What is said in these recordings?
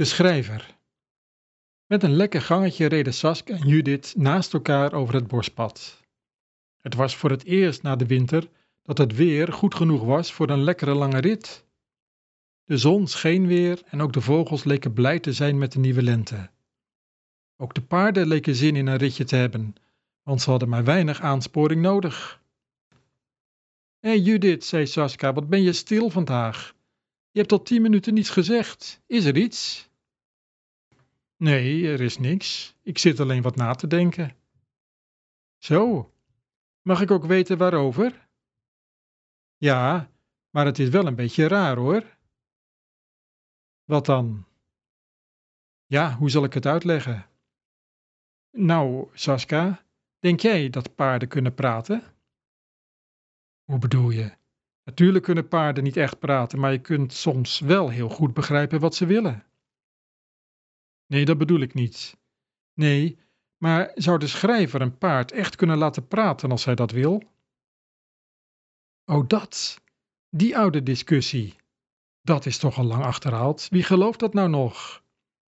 De schrijver. Met een lekker gangetje reden Saskia en Judith naast elkaar over het bospad. Het was voor het eerst na de winter dat het weer goed genoeg was voor een lekkere lange rit. De zon scheen weer en ook de vogels leken blij te zijn met de nieuwe lente. Ook de paarden leken zin in een ritje te hebben, want ze hadden maar weinig aansporing nodig. Hé Judith, zei Saskia, wat ben je stil vandaag? Je hebt al tien minuten niets gezegd. Is er iets? Nee, er is niks. Ik zit alleen wat na te denken. Zo, mag ik ook weten waarover? Ja, maar het is wel een beetje raar hoor. Wat dan? Ja, hoe zal ik het uitleggen? Nou, Saska, denk jij dat paarden kunnen praten? Hoe bedoel je? Natuurlijk kunnen paarden niet echt praten, maar je kunt soms wel heel goed begrijpen wat ze willen. Nee, dat bedoel ik niet. Nee, maar zou de schrijver een paard echt kunnen laten praten als hij dat wil? Oh, dat. Die oude discussie. Dat is toch al lang achterhaald. Wie gelooft dat nou nog?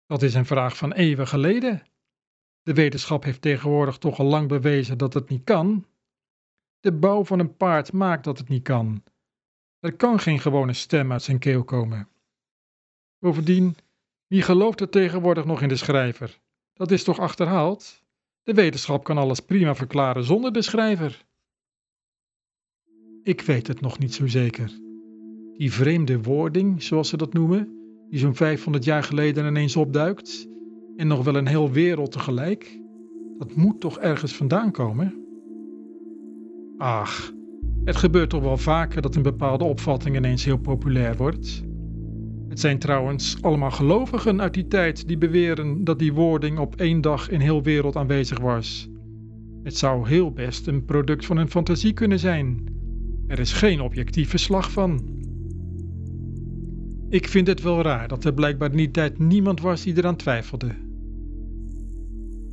Dat is een vraag van eeuwen geleden. De wetenschap heeft tegenwoordig toch al lang bewezen dat het niet kan. De bouw van een paard maakt dat het niet kan. Er kan geen gewone stem uit zijn keel komen. Bovendien, wie gelooft er tegenwoordig nog in de schrijver? Dat is toch achterhaald? De wetenschap kan alles prima verklaren zonder de schrijver. Ik weet het nog niet zo zeker. Die vreemde wording, zoals ze dat noemen, die zo'n 500 jaar geleden ineens opduikt, en nog wel een heel wereld tegelijk, dat moet toch ergens vandaan komen? Ach, het gebeurt toch wel vaker dat een bepaalde opvatting ineens heel populair wordt. Het zijn trouwens allemaal gelovigen uit die tijd die beweren dat die wording op één dag in heel wereld aanwezig was. Het zou heel best een product van hun fantasie kunnen zijn. Er is geen objectief verslag van. Ik vind het wel raar dat er blijkbaar in die tijd niemand was die eraan twijfelde.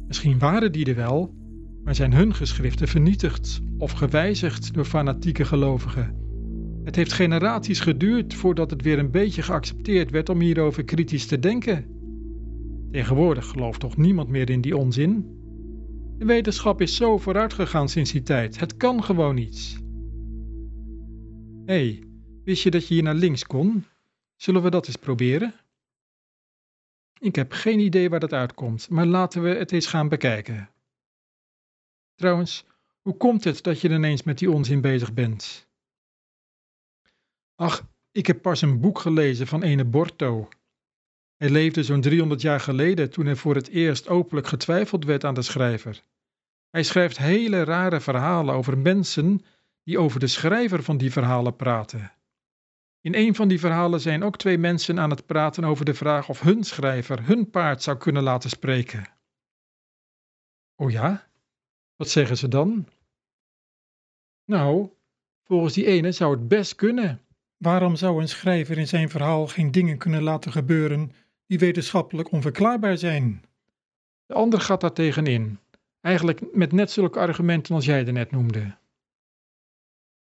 Misschien waren die er wel, maar zijn hun geschriften vernietigd of gewijzigd door fanatieke gelovigen. Het heeft generaties geduurd voordat het weer een beetje geaccepteerd werd om hierover kritisch te denken. Tegenwoordig gelooft toch niemand meer in die onzin? De wetenschap is zo vooruit gegaan sinds die tijd. Het kan gewoon niet. Hé, hey, wist je dat je hier naar links kon? Zullen we dat eens proberen? Ik heb geen idee waar dat uitkomt, maar laten we het eens gaan bekijken. Trouwens, hoe komt het dat je ineens met die onzin bezig bent? Ach, ik heb pas een boek gelezen van ene Borto. Hij leefde zo'n 300 jaar geleden toen er voor het eerst openlijk getwijfeld werd aan de schrijver. Hij schrijft hele rare verhalen over mensen die over de schrijver van die verhalen praten. In een van die verhalen zijn ook twee mensen aan het praten over de vraag of hun schrijver hun paard zou kunnen laten spreken. Oh ja? Wat zeggen ze dan? Nou, volgens die ene zou het best kunnen. Waarom zou een schrijver in zijn verhaal geen dingen kunnen laten gebeuren die wetenschappelijk onverklaarbaar zijn? De ander gaat daar tegenin, eigenlijk met net zulke argumenten als jij er net noemde.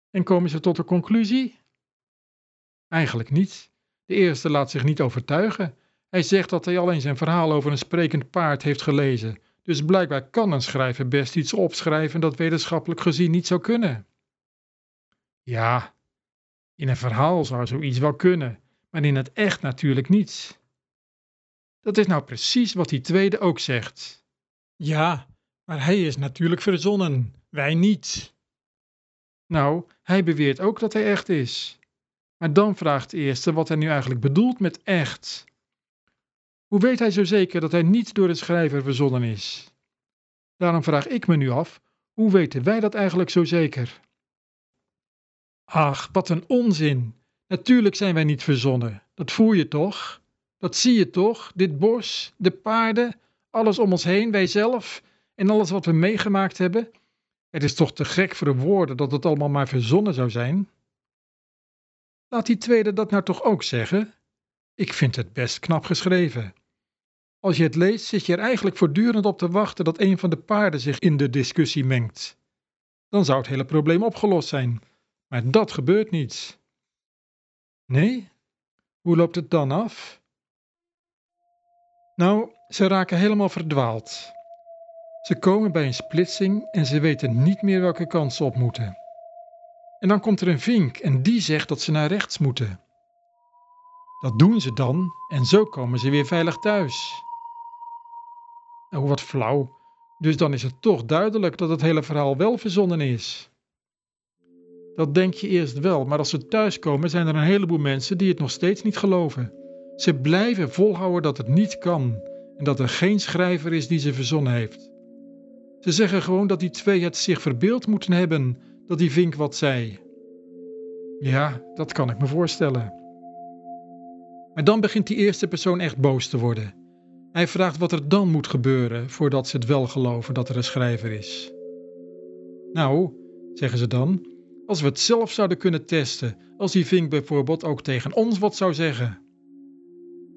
En komen ze tot de conclusie? Eigenlijk niet. De eerste laat zich niet overtuigen. Hij zegt dat hij alleen zijn verhaal over een sprekend paard heeft gelezen, dus blijkbaar kan een schrijver best iets opschrijven dat wetenschappelijk gezien niet zou kunnen. Ja, in een verhaal zou zoiets wel kunnen, maar in het echt natuurlijk niet. Dat is nou precies wat die tweede ook zegt. Ja, maar hij is natuurlijk verzonnen, wij niet. Nou, hij beweert ook dat hij echt is. Maar dan vraagt de eerste wat hij nu eigenlijk bedoelt met echt. Hoe weet hij zo zeker dat hij niet door de schrijver verzonnen is? Daarom vraag ik me nu af, hoe weten wij dat eigenlijk zo zeker? Ach, wat een onzin. Natuurlijk zijn wij niet verzonnen. Dat voel je toch? Dat zie je toch? Dit bos, de paarden, alles om ons heen, wij zelf en alles wat we meegemaakt hebben. Het is toch te gek voor de woorden dat het allemaal maar verzonnen zou zijn? Laat die tweede dat nou toch ook zeggen? Ik vind het best knap geschreven. Als je het leest, zit je er eigenlijk voortdurend op te wachten dat een van de paarden zich in de discussie mengt. Dan zou het hele probleem opgelost zijn. Maar dat gebeurt niet. Nee? Hoe loopt het dan af? Nou, ze raken helemaal verdwaald. Ze komen bij een splitsing en ze weten niet meer welke kant ze op moeten. En dan komt er een vink en die zegt dat ze naar rechts moeten. Dat doen ze dan en zo komen ze weer veilig thuis. Oh, wat flauw. Dus dan is het toch duidelijk dat het hele verhaal wel verzonnen is. Dat denk je eerst wel, maar als ze thuiskomen zijn er een heleboel mensen die het nog steeds niet geloven. Ze blijven volhouden dat het niet kan en dat er geen schrijver is die ze verzonnen heeft. Ze zeggen gewoon dat die twee het zich verbeeld moeten hebben dat die vink wat zei. Ja, dat kan ik me voorstellen. Maar dan begint die eerste persoon echt boos te worden. Hij vraagt wat er dan moet gebeuren voordat ze het wel geloven dat er een schrijver is. Nou, zeggen ze dan, als we het zelf zouden kunnen testen, als die vink bijvoorbeeld ook tegen ons wat zou zeggen.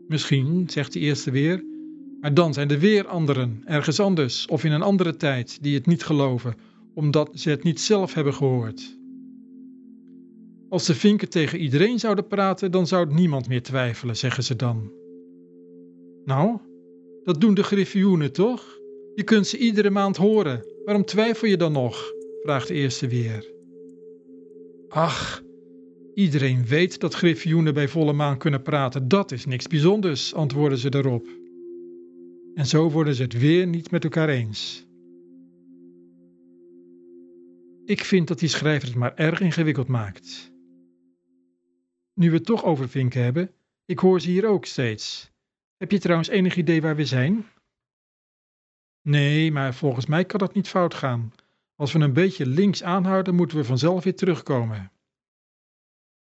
Misschien, zegt de eerste weer, maar dan zijn er weer anderen, ergens anders of in een andere tijd, die het niet geloven, omdat ze het niet zelf hebben gehoord. Als de vinken tegen iedereen zouden praten, dan zou niemand meer twijfelen, zeggen ze dan. Nou, dat doen de griffioenen toch? Je kunt ze iedere maand horen. Waarom twijfel je dan nog? vraagt de eerste weer. Ach, iedereen weet dat griffioenen bij volle maan kunnen praten. Dat is niks bijzonders, antwoorden ze daarop. En zo worden ze het weer niet met elkaar eens. Ik vind dat die schrijver het maar erg ingewikkeld maakt. Nu we het toch over vinken hebben, ik hoor ze hier ook steeds. Heb je trouwens enig idee waar we zijn? Nee, maar volgens mij kan dat niet fout gaan. Als we een beetje links aanhouden, moeten we vanzelf weer terugkomen.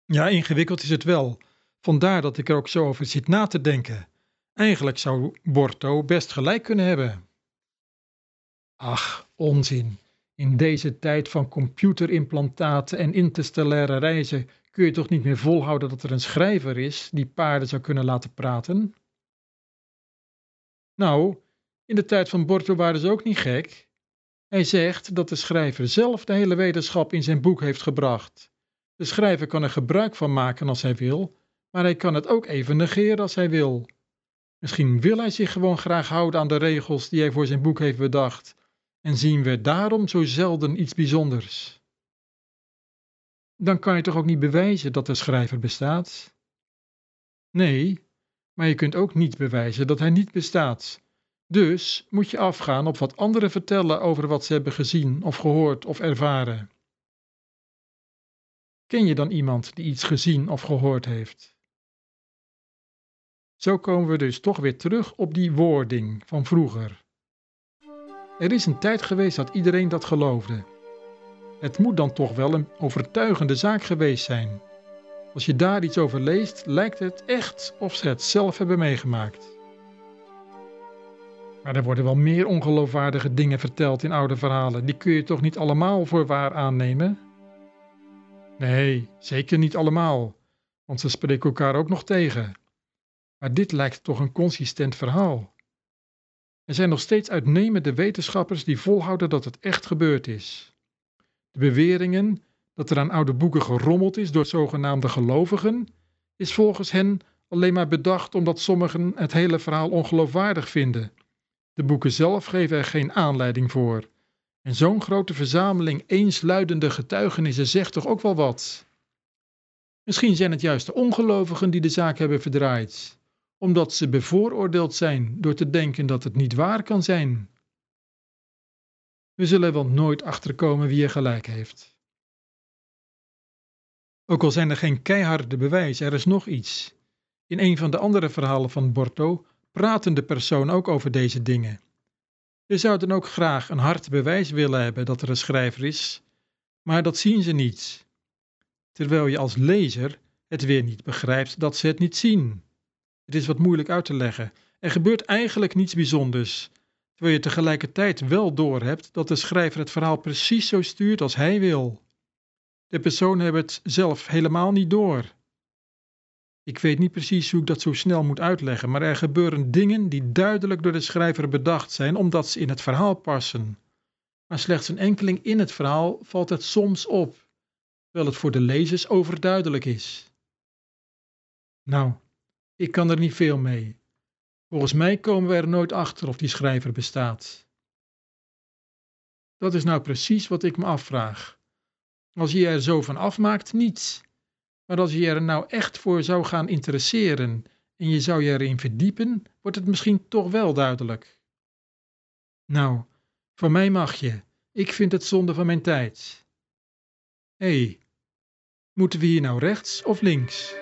Ja, ingewikkeld is het wel. Vandaar dat ik er ook zo over zit na te denken. Eigenlijk zou Borto best gelijk kunnen hebben. Ach, onzin. In deze tijd van computerimplantaten en interstellaire reizen kun je toch niet meer volhouden dat er een schrijver is die paarden zou kunnen laten praten? Nou, in de tijd van Borto waren ze ook niet gek. Hij zegt dat de schrijver zelf de hele wetenschap in zijn boek heeft gebracht. De schrijver kan er gebruik van maken als hij wil, maar hij kan het ook even negeren als hij wil. Misschien wil hij zich gewoon graag houden aan de regels die hij voor zijn boek heeft bedacht, en zien we daarom zo zelden iets bijzonders. Dan kan je toch ook niet bewijzen dat de schrijver bestaat? Nee, maar je kunt ook niet bewijzen dat hij niet bestaat. Dus moet je afgaan op wat anderen vertellen over wat ze hebben gezien of gehoord of ervaren. Ken je dan iemand die iets gezien of gehoord heeft? Zo komen we dus toch weer terug op die woording van vroeger. Er is een tijd geweest dat iedereen dat geloofde. Het moet dan toch wel een overtuigende zaak geweest zijn. Als je daar iets over leest, lijkt het echt of ze het zelf hebben meegemaakt. Maar er worden wel meer ongeloofwaardige dingen verteld in oude verhalen. Die kun je toch niet allemaal voor waar aannemen? Nee, zeker niet allemaal, want ze spreken elkaar ook nog tegen. Maar dit lijkt toch een consistent verhaal. Er zijn nog steeds uitnemende wetenschappers die volhouden dat het echt gebeurd is. De beweringen dat er aan oude boeken gerommeld is door zogenaamde gelovigen, is volgens hen alleen maar bedacht omdat sommigen het hele verhaal ongeloofwaardig vinden. De boeken zelf geven er geen aanleiding voor. En zo'n grote verzameling eensluidende getuigenissen zegt toch ook wel wat? Misschien zijn het juist de ongelovigen die de zaak hebben verdraaid, omdat ze bevooroordeeld zijn door te denken dat het niet waar kan zijn. We zullen wel nooit achterkomen wie er gelijk heeft. Ook al zijn er geen keiharde bewijzen, er is nog iets. In een van de andere verhalen van Borto praten de personen ook over deze dingen. Ze zouden ook graag een hard bewijs willen hebben dat er een schrijver is, maar dat zien ze niet. Terwijl je als lezer het weer niet begrijpt dat ze het niet zien. Het is wat moeilijk uit te leggen. Er gebeurt eigenlijk niets bijzonders, terwijl je tegelijkertijd wel doorhebt dat de schrijver het verhaal precies zo stuurt als hij wil. De personen hebben het zelf helemaal niet door. Ik weet niet precies hoe ik dat zo snel moet uitleggen, maar er gebeuren dingen die duidelijk door de schrijver bedacht zijn omdat ze in het verhaal passen. Maar slechts een enkeling in het verhaal valt het soms op, terwijl het voor de lezers overduidelijk is. Nou, ik kan er niet veel mee. Volgens mij komen we er nooit achter of die schrijver bestaat. Dat is nou precies wat ik me afvraag. Als je er zo van afmaakt, niets. Maar als je er nou echt voor zou gaan interesseren en je zou je erin verdiepen, wordt het misschien toch wel duidelijk. Nou, voor mij mag je. Ik vind het zonde van mijn tijd. Hé, hey, moeten we hier nou rechts of links?